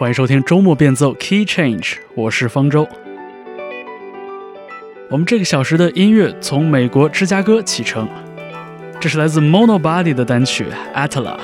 欢迎收听周末变奏 Key Change，我是方舟。我们这个小时的音乐从美国芝加哥启程，这是来自 Monobody 的单曲 Atla。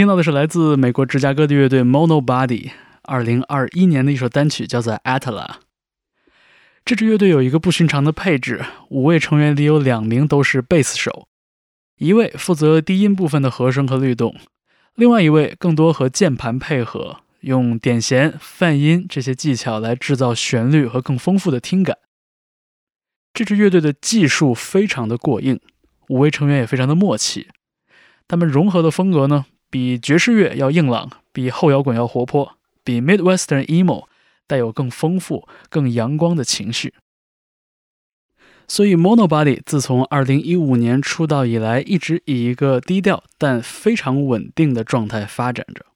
听到的是来自美国芝加哥的乐队 Monobody 二零二一年的一首单曲，叫做 Atla。这支乐队有一个不寻常的配置，五位成员里有两名都是贝斯手，一位负责低音部分的和声和律动，另外一位更多和键盘配合，用点弦、泛音这些技巧来制造旋律和更丰富的听感。这支乐队的技术非常的过硬，五位成员也非常的默契，他们融合的风格呢？比爵士乐要硬朗，比后摇滚要活泼，比 Midwestern emo 带有更丰富、更阳光的情绪。所以，Monobody 自从2015年出道以来，一直以一个低调但非常稳定的状态发展着。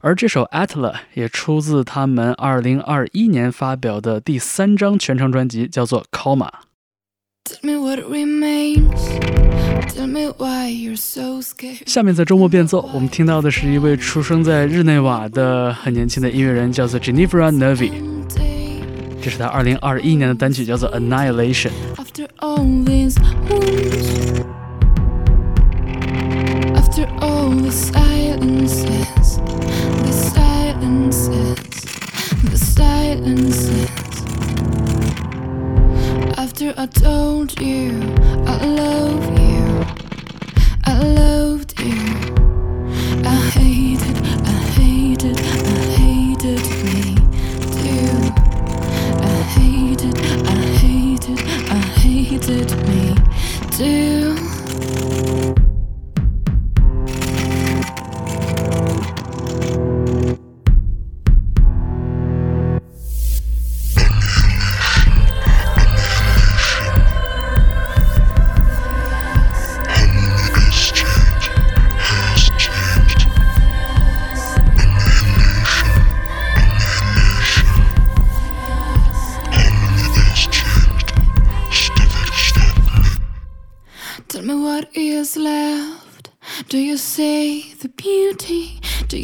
而这首 Atla 也出自他们2021年发表的第三张全长专辑，叫做 Coma。下面在周末变奏，我们听到的是一位出生在日内瓦的很年轻的音乐人，叫做 Jennifer Nervi。这是他2021年的单曲，叫做 Annihilation。After I told you I love you, hated I hated I hated me too.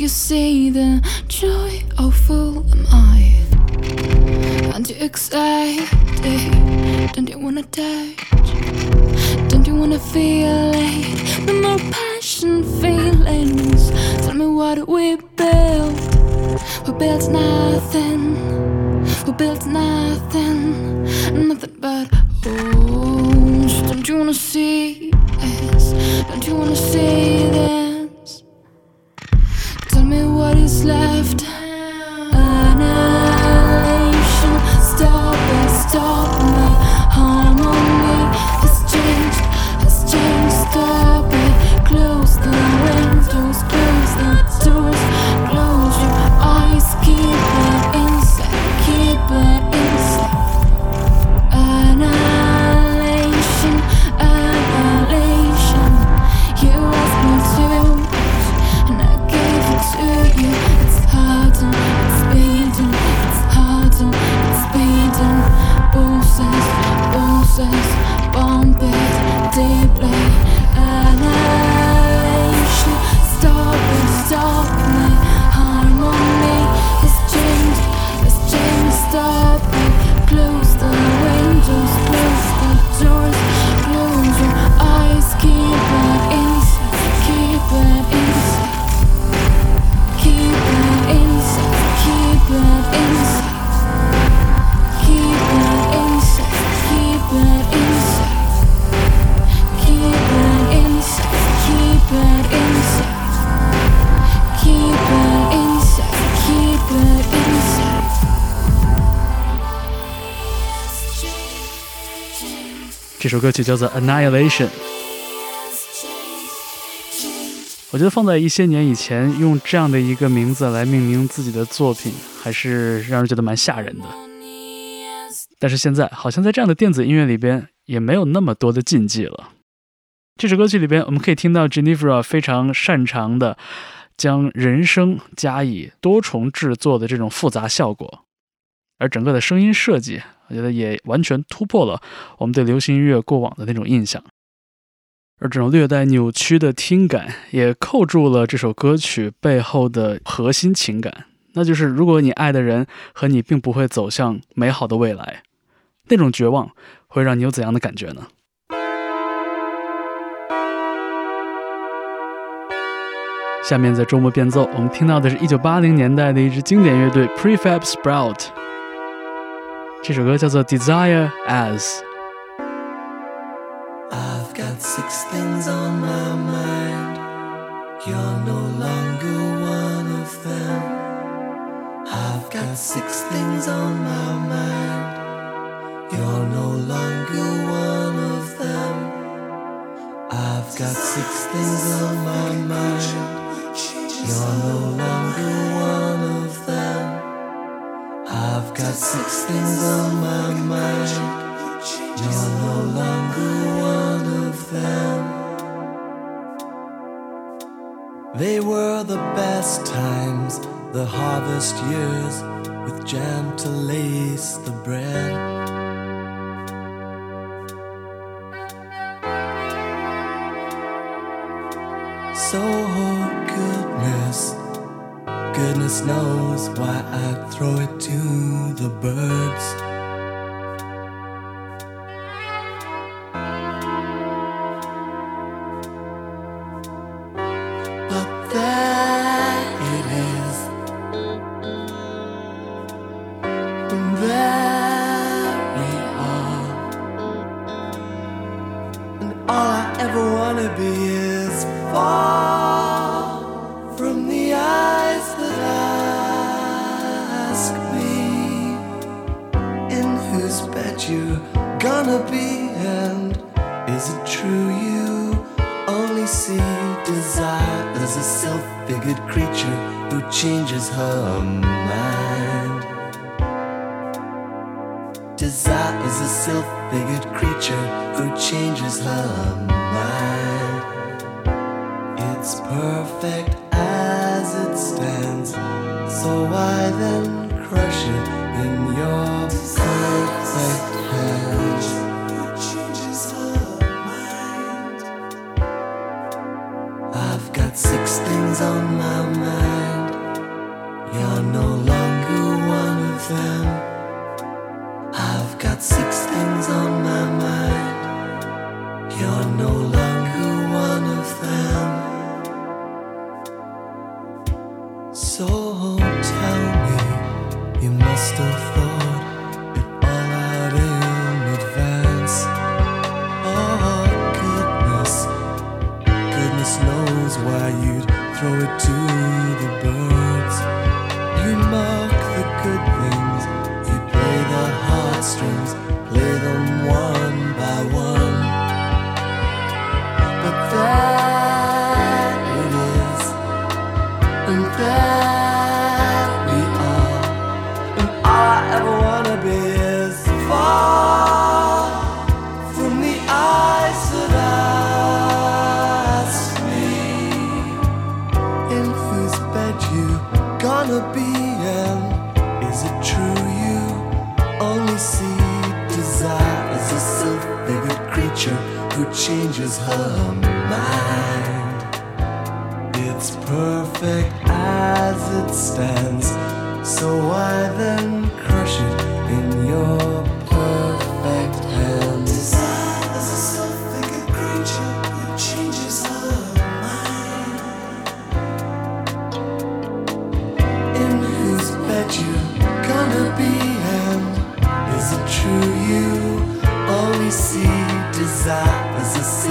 You see the joy? Oh, fool am I. Aren't you excited? Don't you wanna touch? Don't you wanna feel it? No more passion feelings. Tell me what we built. We built nothing. We built nothing. Nothing but holes. Don't you wanna see this? Don't you wanna see 首歌曲叫做《Annihilation》。我觉得放在一些年以前，用这样的一个名字来命名自己的作品，还是让人觉得蛮吓人的。但是现在，好像在这样的电子音乐里边，也没有那么多的禁忌了。这首歌曲里边，我们可以听到 Genevra 非常擅长的将人声加以多重制作的这种复杂效果，而整个的声音设计，我觉得也完全突破了我们对流行音乐过往的那种印象。而这种略带扭曲的听感，也扣住了这首歌曲背后的核心情感，那就是如果你爱的人和你并不会走向美好的未来，那种绝望会让你有怎样的感觉呢？下面在周末变奏，我们听到的是一九八零年代的一支经典乐队 Prefab Sprout，这首歌叫做《Desire As》。 I've got six things on my mind. You're no longer one of them. I've got six things on my mind. You're no longer one of them. I've got six things on my mind. You're no longer one of them. I've got six things on my mind. You're no longer one of them. They were the best times, the harvest years, with jam to lace the bread. But.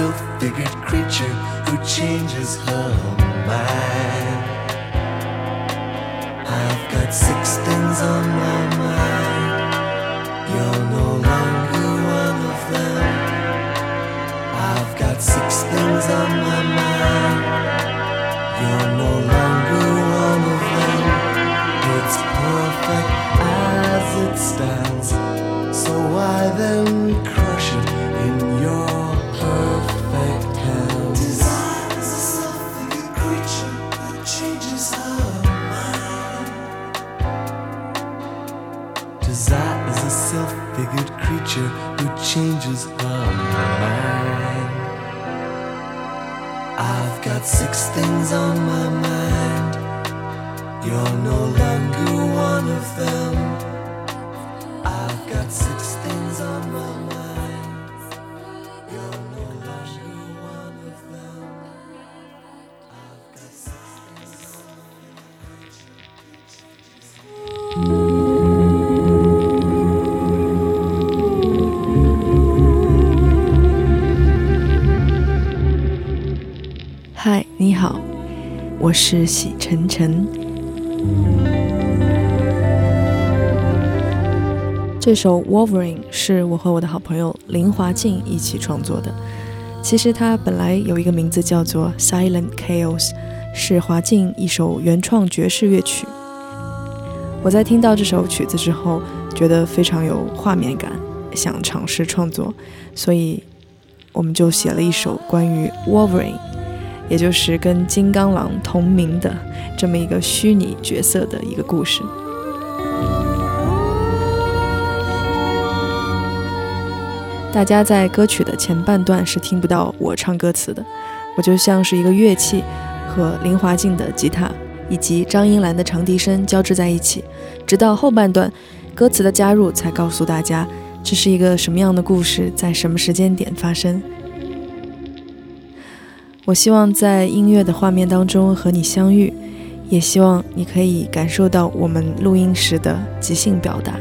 Self-figured creature who changes her mind. I've got six things on my mind. You're no longer one of them. I've got six things on my mind. You're no longer one of them. It's perfect as it stands. So why then crush it creature who changes her mind. I've got six things on my mind. You're no longer one of them. I've got six things on my mind. 我是喜晨晨。这首《Wolverine》是我和我的好朋友林华静一起创作的。其实它本来有一个名字叫做《Silent Chaos》，是华静一首原创爵士乐曲。我在听到这首曲子之后，觉得非常有画面感，想尝试创作，所以我们就写了一首关于 Wolverine。也就是跟金刚狼同名的这么一个虚拟角色的一个故事。大家在歌曲的前半段是听不到我唱歌词的，我就像是一个乐器，和林华静的吉他以及张英兰的长笛声交织在一起，直到后半段歌词的加入，才告诉大家这是一个什么样的故事，在什么时间点发生。我希望在音乐的画面当中和你相遇，也希望你可以感受到我们录音时的即兴表达。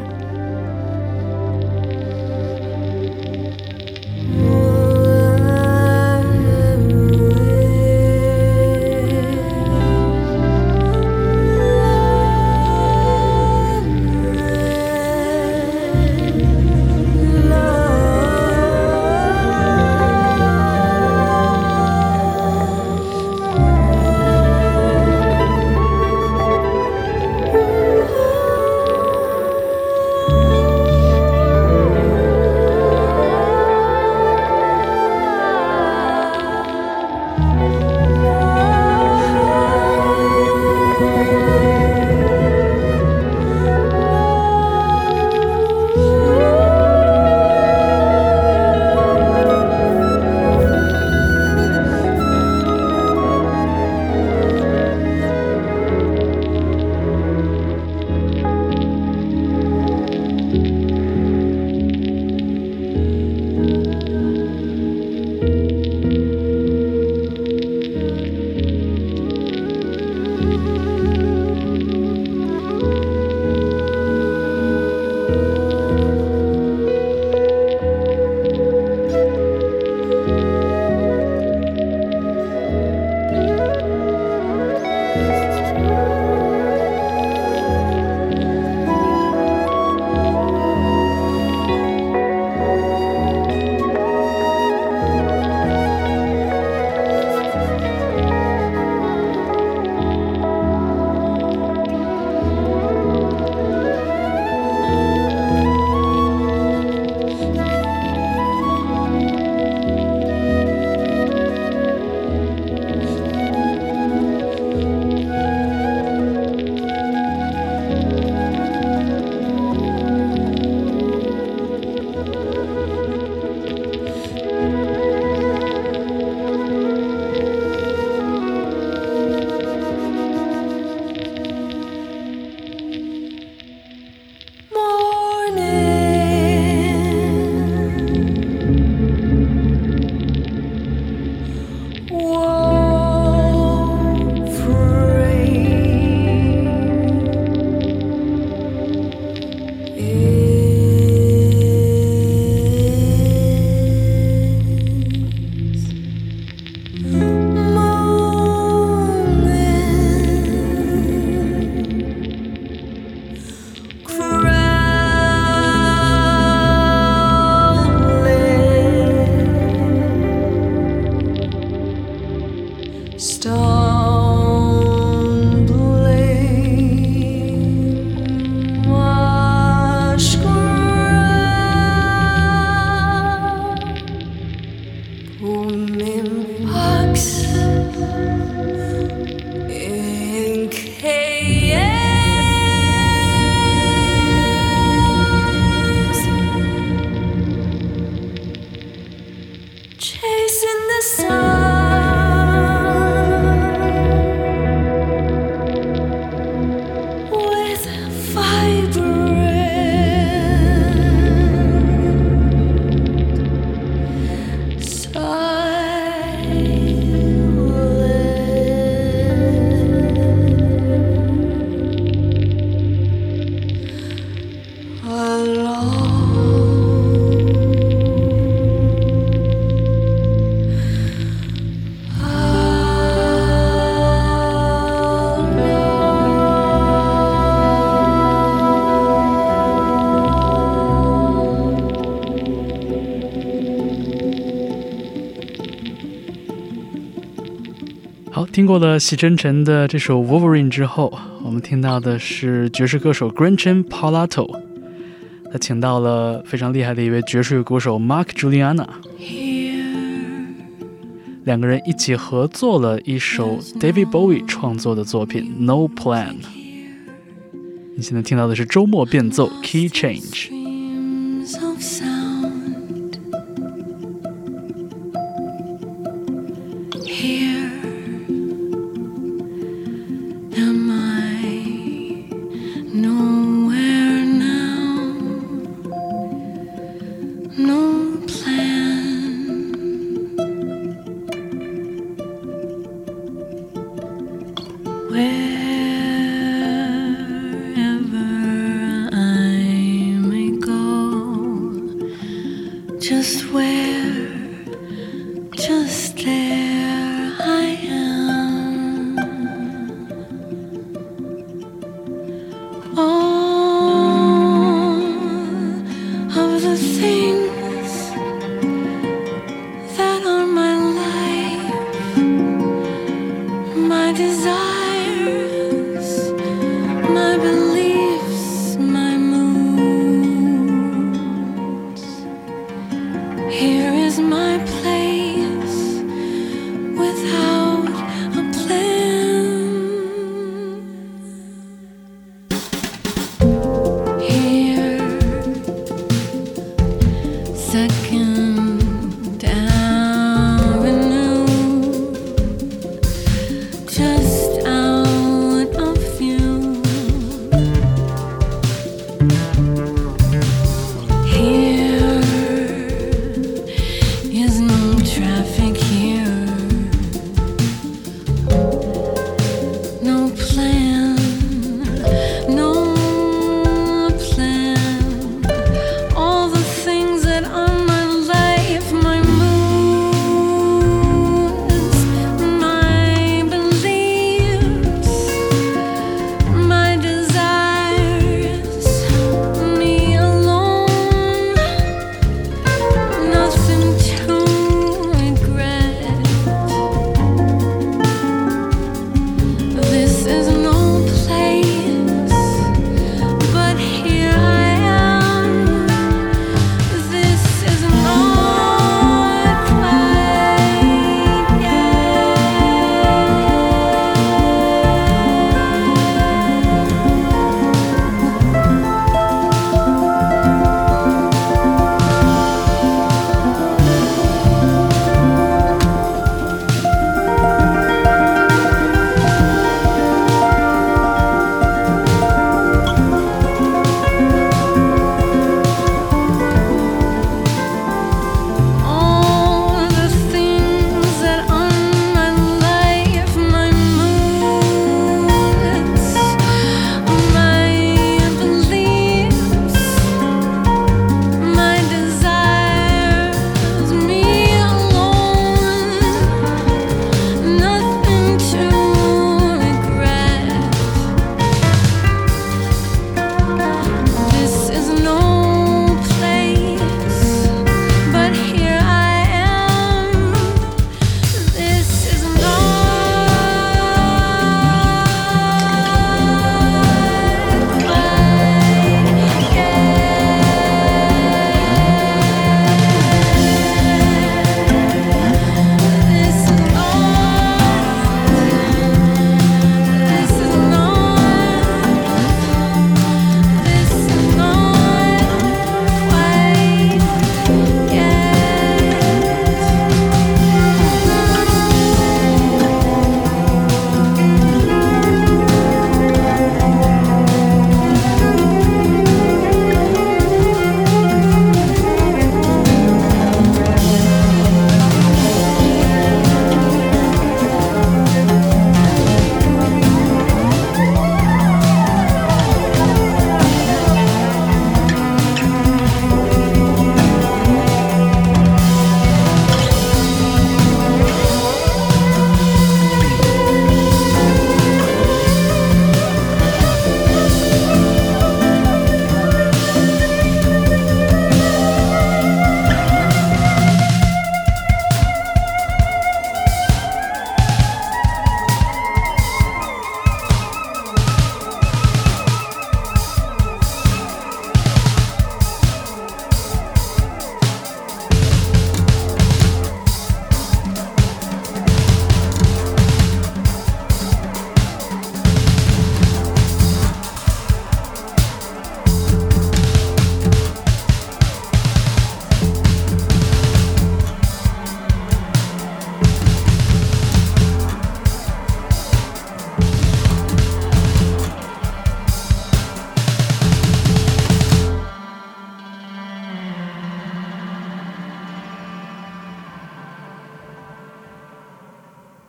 经过了席真尘的这首 Wolverine 之后，我们听到的是爵士歌手 Grenchen Palato，他请到了非常厉害的一位爵士乐歌手 Mark Juliana。两个人一起合作了一首 David Bowie 创作的作品 No Plan。你现在听到的是周末变奏 Key Change。No plan,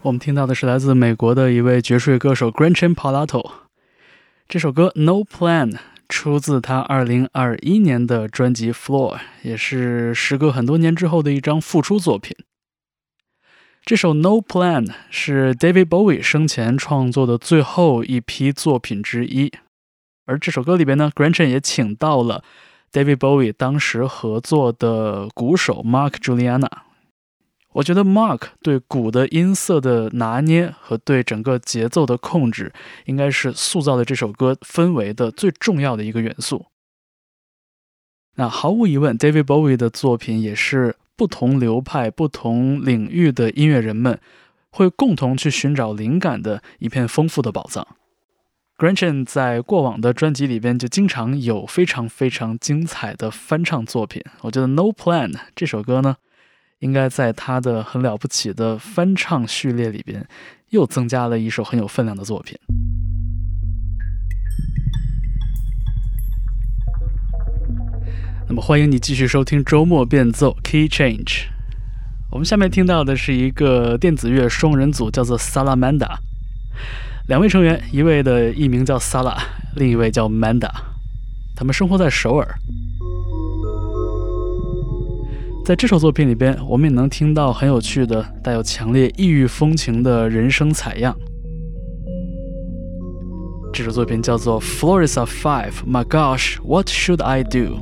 我们听到的是来自美国的一位爵士乐歌手 Gretchen Palato，。这首歌《No Plan》出自他2021年的专辑《Floor》，也是时隔很多年之后的一张复出作品。这首《No Plan》是 David Bowie 生前创作的最后一批作品之一，而这首歌里边呢，Gretchen 也请到了 David Bowie 当时合作的鼓手 Mark Juliana。我觉得 Mark 对鼓的音色的拿捏和对整个节奏的控制，应该是塑造了这首歌氛围的最重要的一个元素。那毫无疑问，David Bowie 的作品也是不同流派、不同领域的音乐人们会共同去寻找灵感的一片丰富的宝藏。Gretchen 在过往的专辑里边就经常有非常非常精彩的翻唱作品。我觉得《No Plan》这首歌呢。应该在他的很了不起的翻唱序列里边，又增加了一首很有分量的作品。那么，欢迎你继续收听周末变奏 Key Change。我们下面听到的是一个电子乐双人组，叫做 Salamanda。两位成员，一位的艺名叫 Sala，另一位叫 Manda。他们生活在首尔。在这首作品里边，我们也能听到很有趣的、带有强烈异域风情的人声采样。这首作品叫做《floris of Five》，My Gosh，What Should I Do？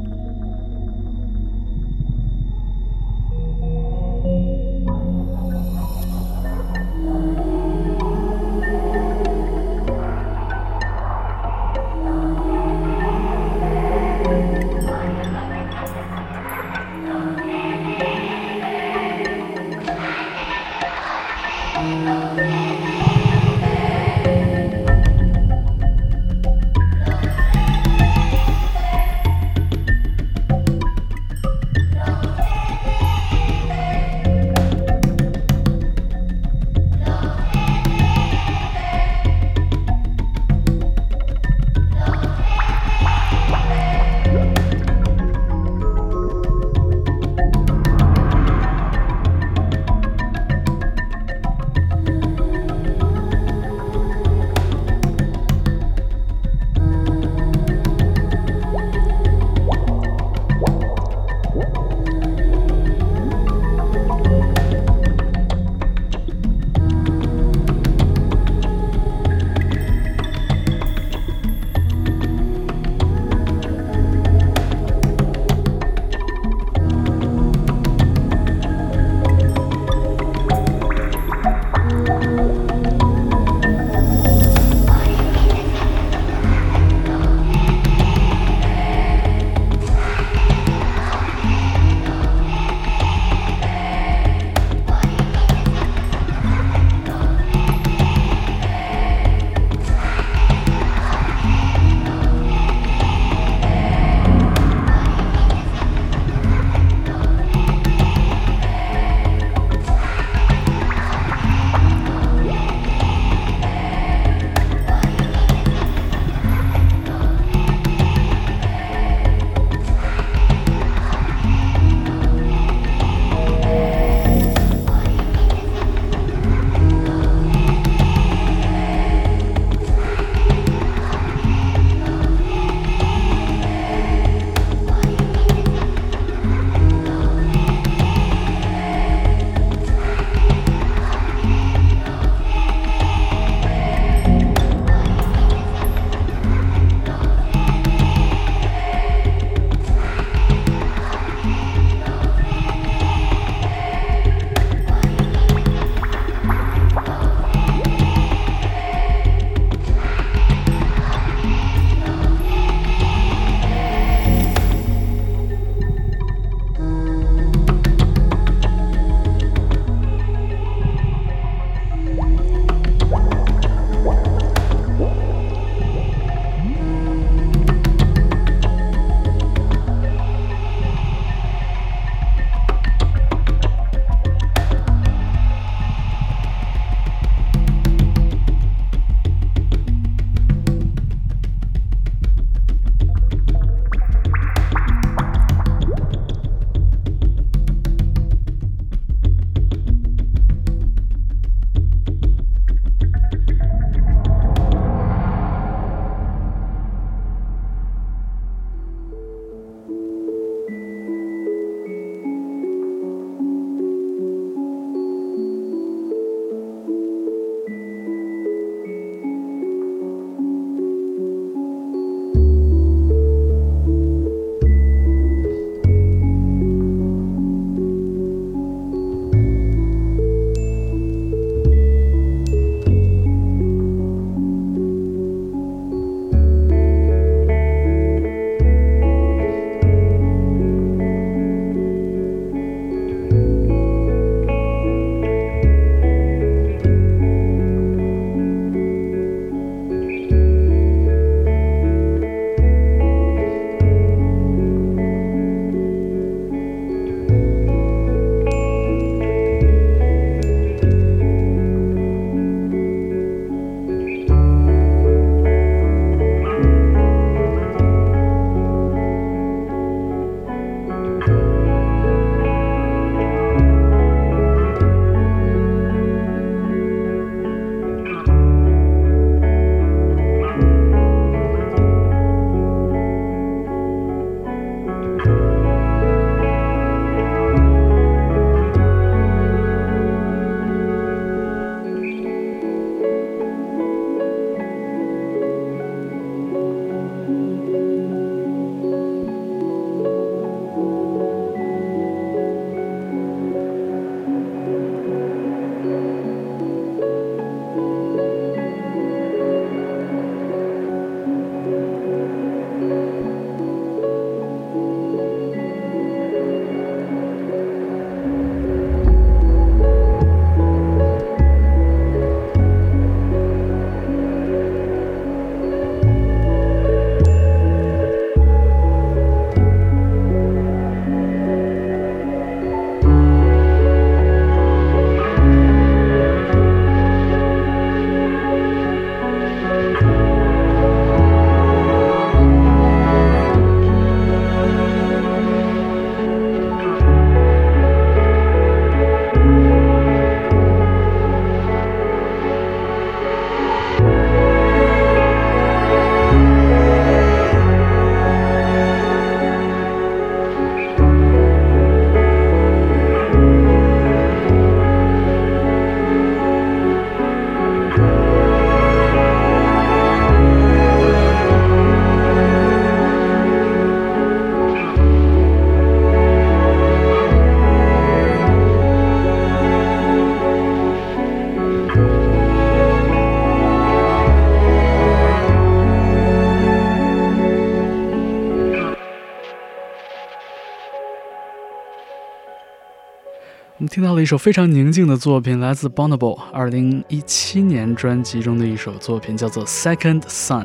听到了一首非常宁静的作品，来自 Bonobo 二零一七年专辑中的一首作品，叫做《Second Sun》。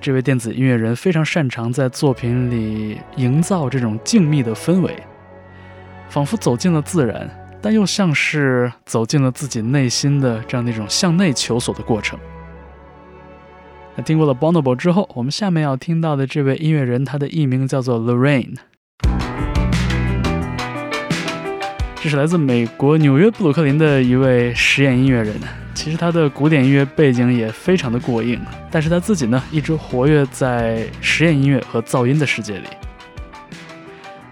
这位电子音乐人非常擅长在作品里营造这种静谧的氛围，仿佛走进了自然，但又像是走进了自己内心的这样的一种向内求索的过程。那听过了 Bonobo 之后，我们下面要听到的这位音乐人，他的艺名叫做 Lorraine。这是来自美国纽约布鲁克林的一位实验音乐人。其实他的古典音乐背景也非常的过硬，但是他自己呢一直活跃在实验音乐和噪音的世界里。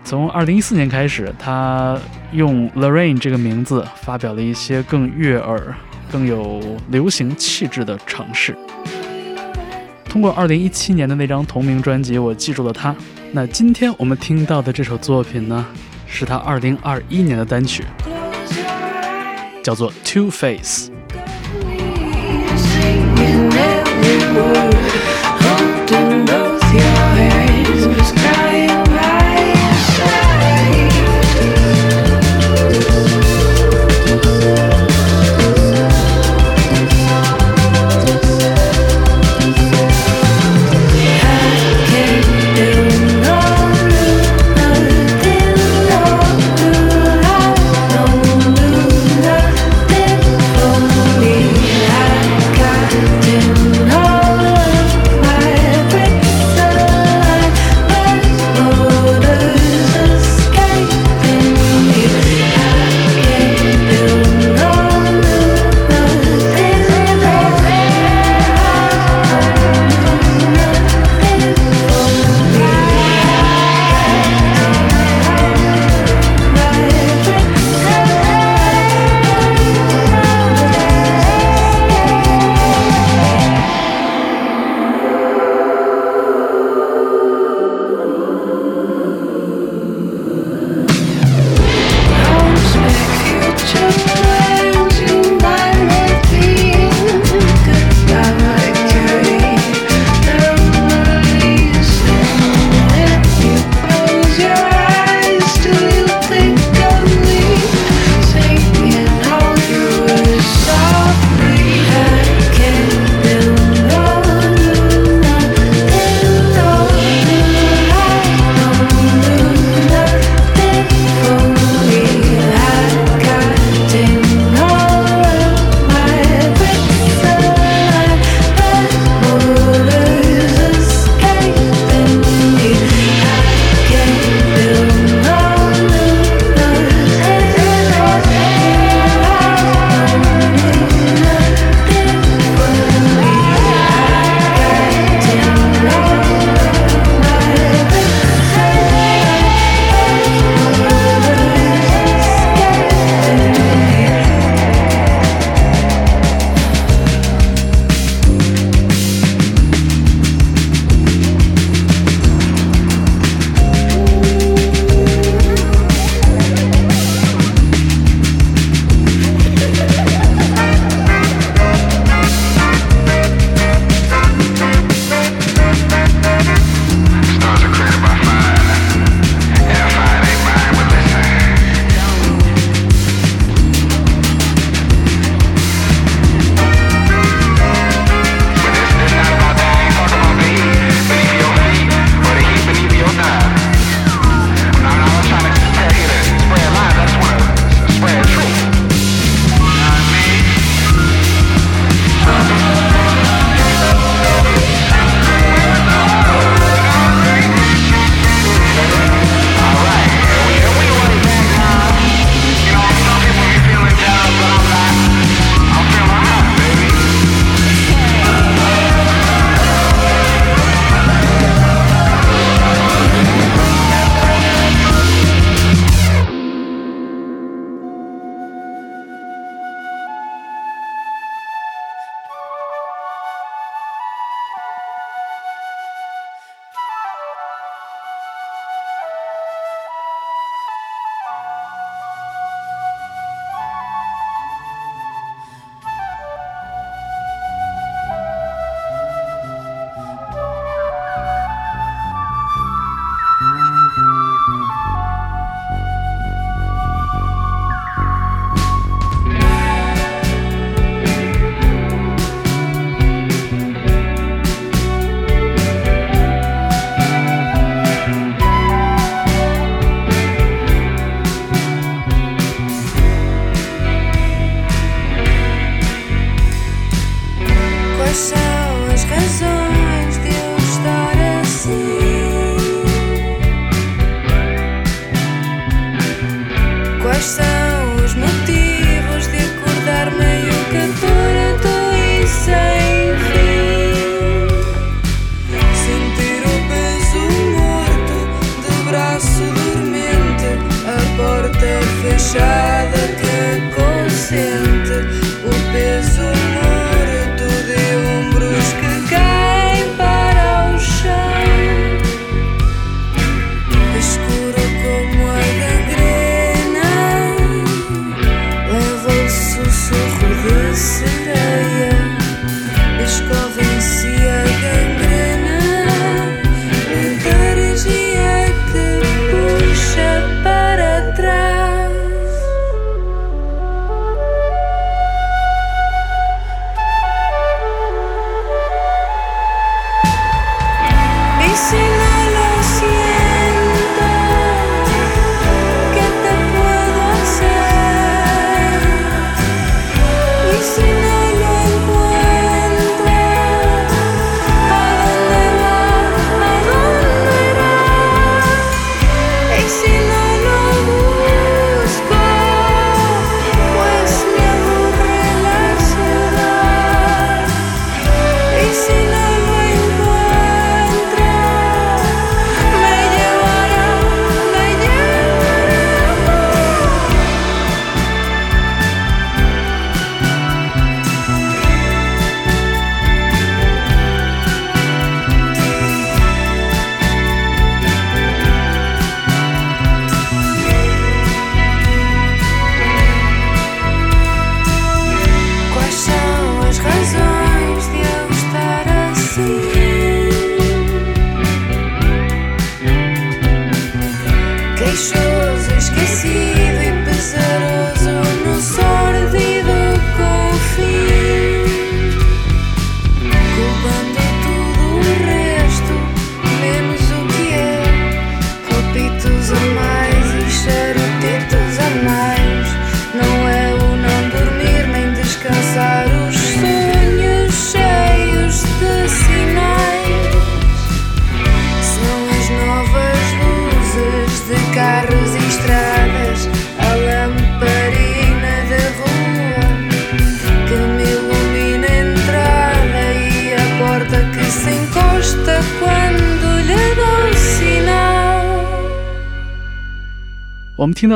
从2014年开始，他用 Lorraine 这个名字发表了一些更悦耳、更有流行气质的尝试。通过2017年的那张同名专辑，我记住了他。那今天我们听到的这首作品呢？是他二零二一年的单曲，叫做《Two Face》。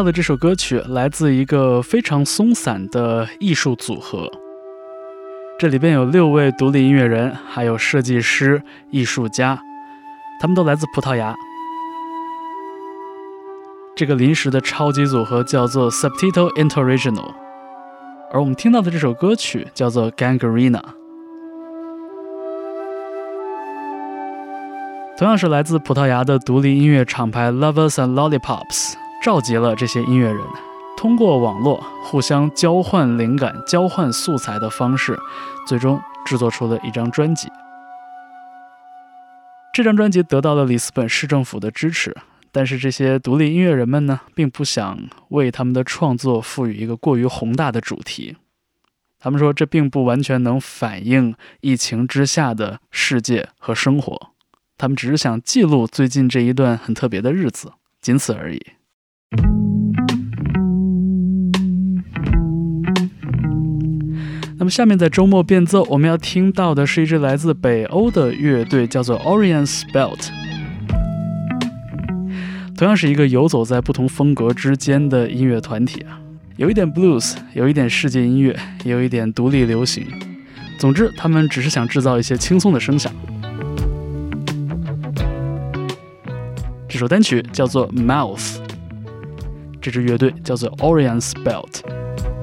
的这首歌曲来自一个非常松散的艺术组合，这里边有六位独立音乐人，还有设计师、艺术家，他们都来自葡萄牙。这个临时的超级组合叫做 Subtito Interregional，而我们听到的这首歌曲叫做 Gangrena。同样是来自葡萄牙的独立音乐厂牌 Lovers and Lollipops 召集了这些音乐人，通过网络互相交换灵感、交换素材的方式，最终制作出了一张专辑。这张专辑得到了里斯本市政府的支持，但是这些独立音乐人们呢，并不想为他们的创作赋予一个过于宏大的主题。他们说，这并不完全能反映疫情之下的世界和生活。他们只是想记录最近这一段很特别的日子，仅此而已。那么，下面在周末变奏，我们要听到的是一支来自北欧的乐队，叫做 Orient Spelt。同样是一个游走在不同风格之间的音乐团体啊，有一点 blues，有一点世界音乐，也有一点独立流行。总之，他们只是想制造一些轻松的声响。这首单曲叫做《Mouth》，这支乐队叫做 Orient Spelt。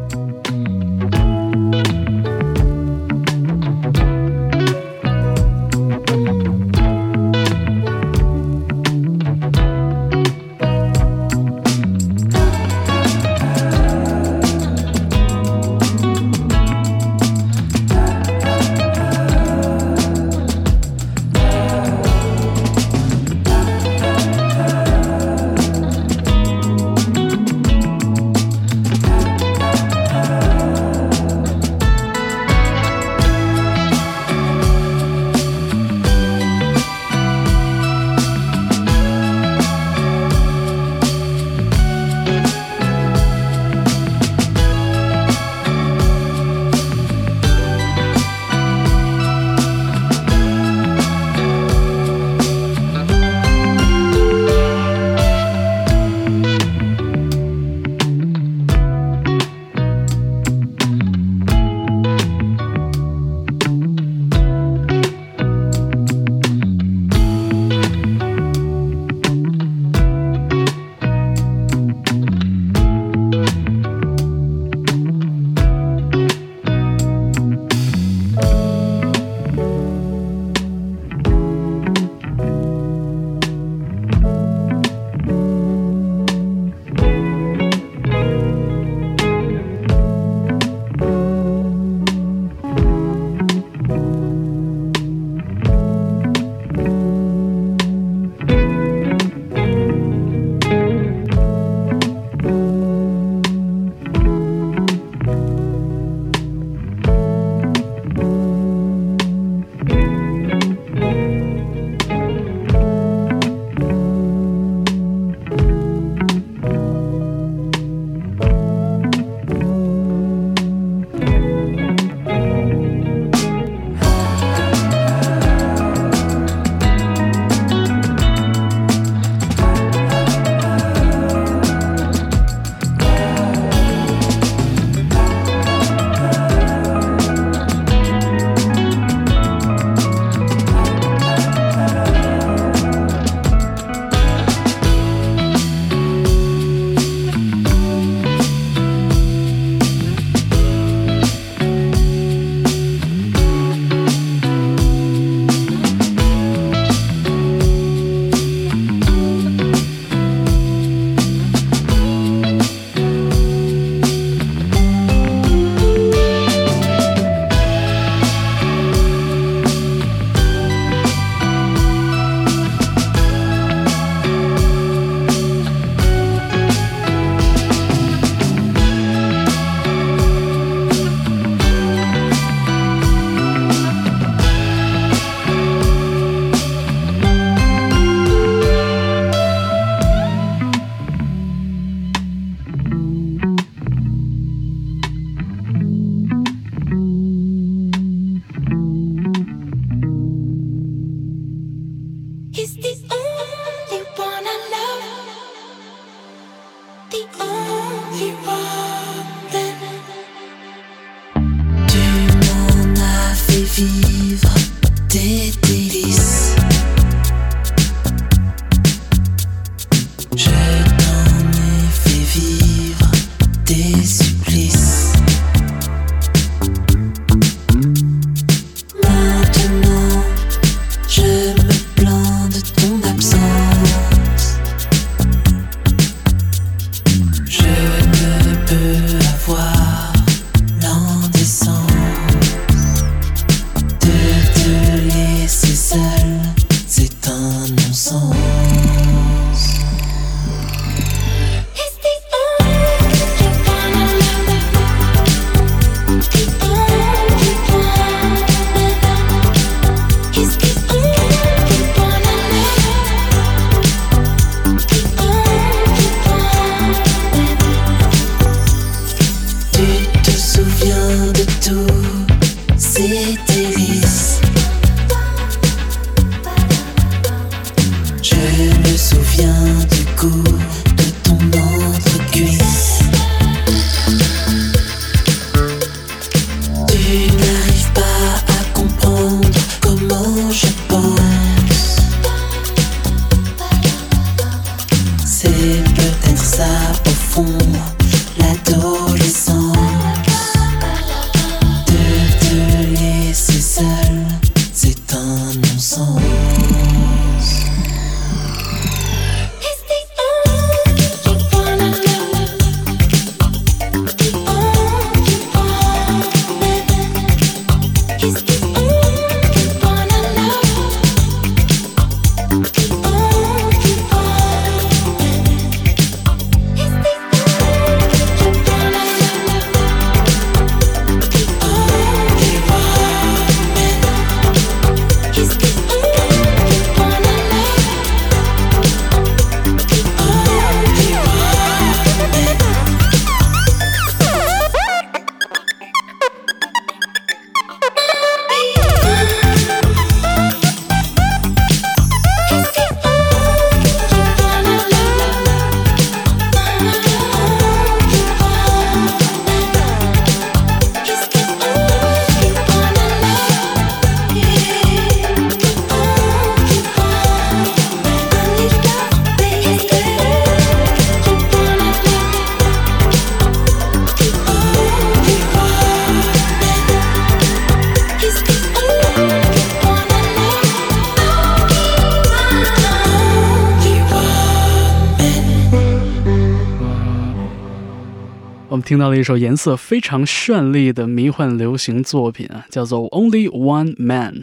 到了一首颜色非常绚丽的迷幻流行作品啊，叫做《Only One Man》，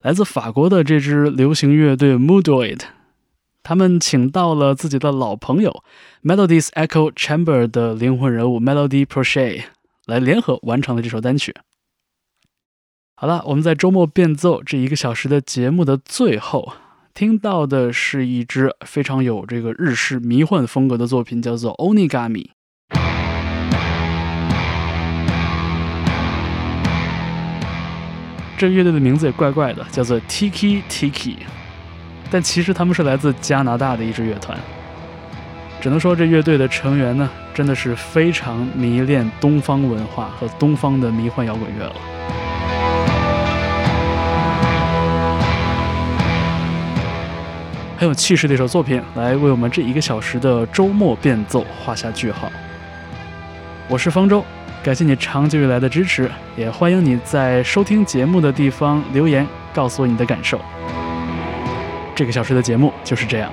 来自法国的这支流行乐队 Moodoid，他们请到了自己的老朋友 Melodies Echo Chamber 的灵魂人物 Melody Prochet 来联合完成了这首单曲。好了，我们在周末变奏这一个小时的节目的最后，听到的是一支非常有这个日式迷幻风格的作品，叫做 Onigami。这乐队的名字也怪怪的，叫做 Tiki Tiki，但其实他们是来自加拿大的一支乐团。只能说这乐队的成员呢，真的是非常迷恋东方文化和东方的迷幻摇滚乐了。很有气势的一首作品，来为我们这一个小时的周末变奏画下句号。我是方舟，感谢你长久以来的支持，也欢迎你在收听节目的地方留言，告诉我你的感受。这个小时的节目就是这样。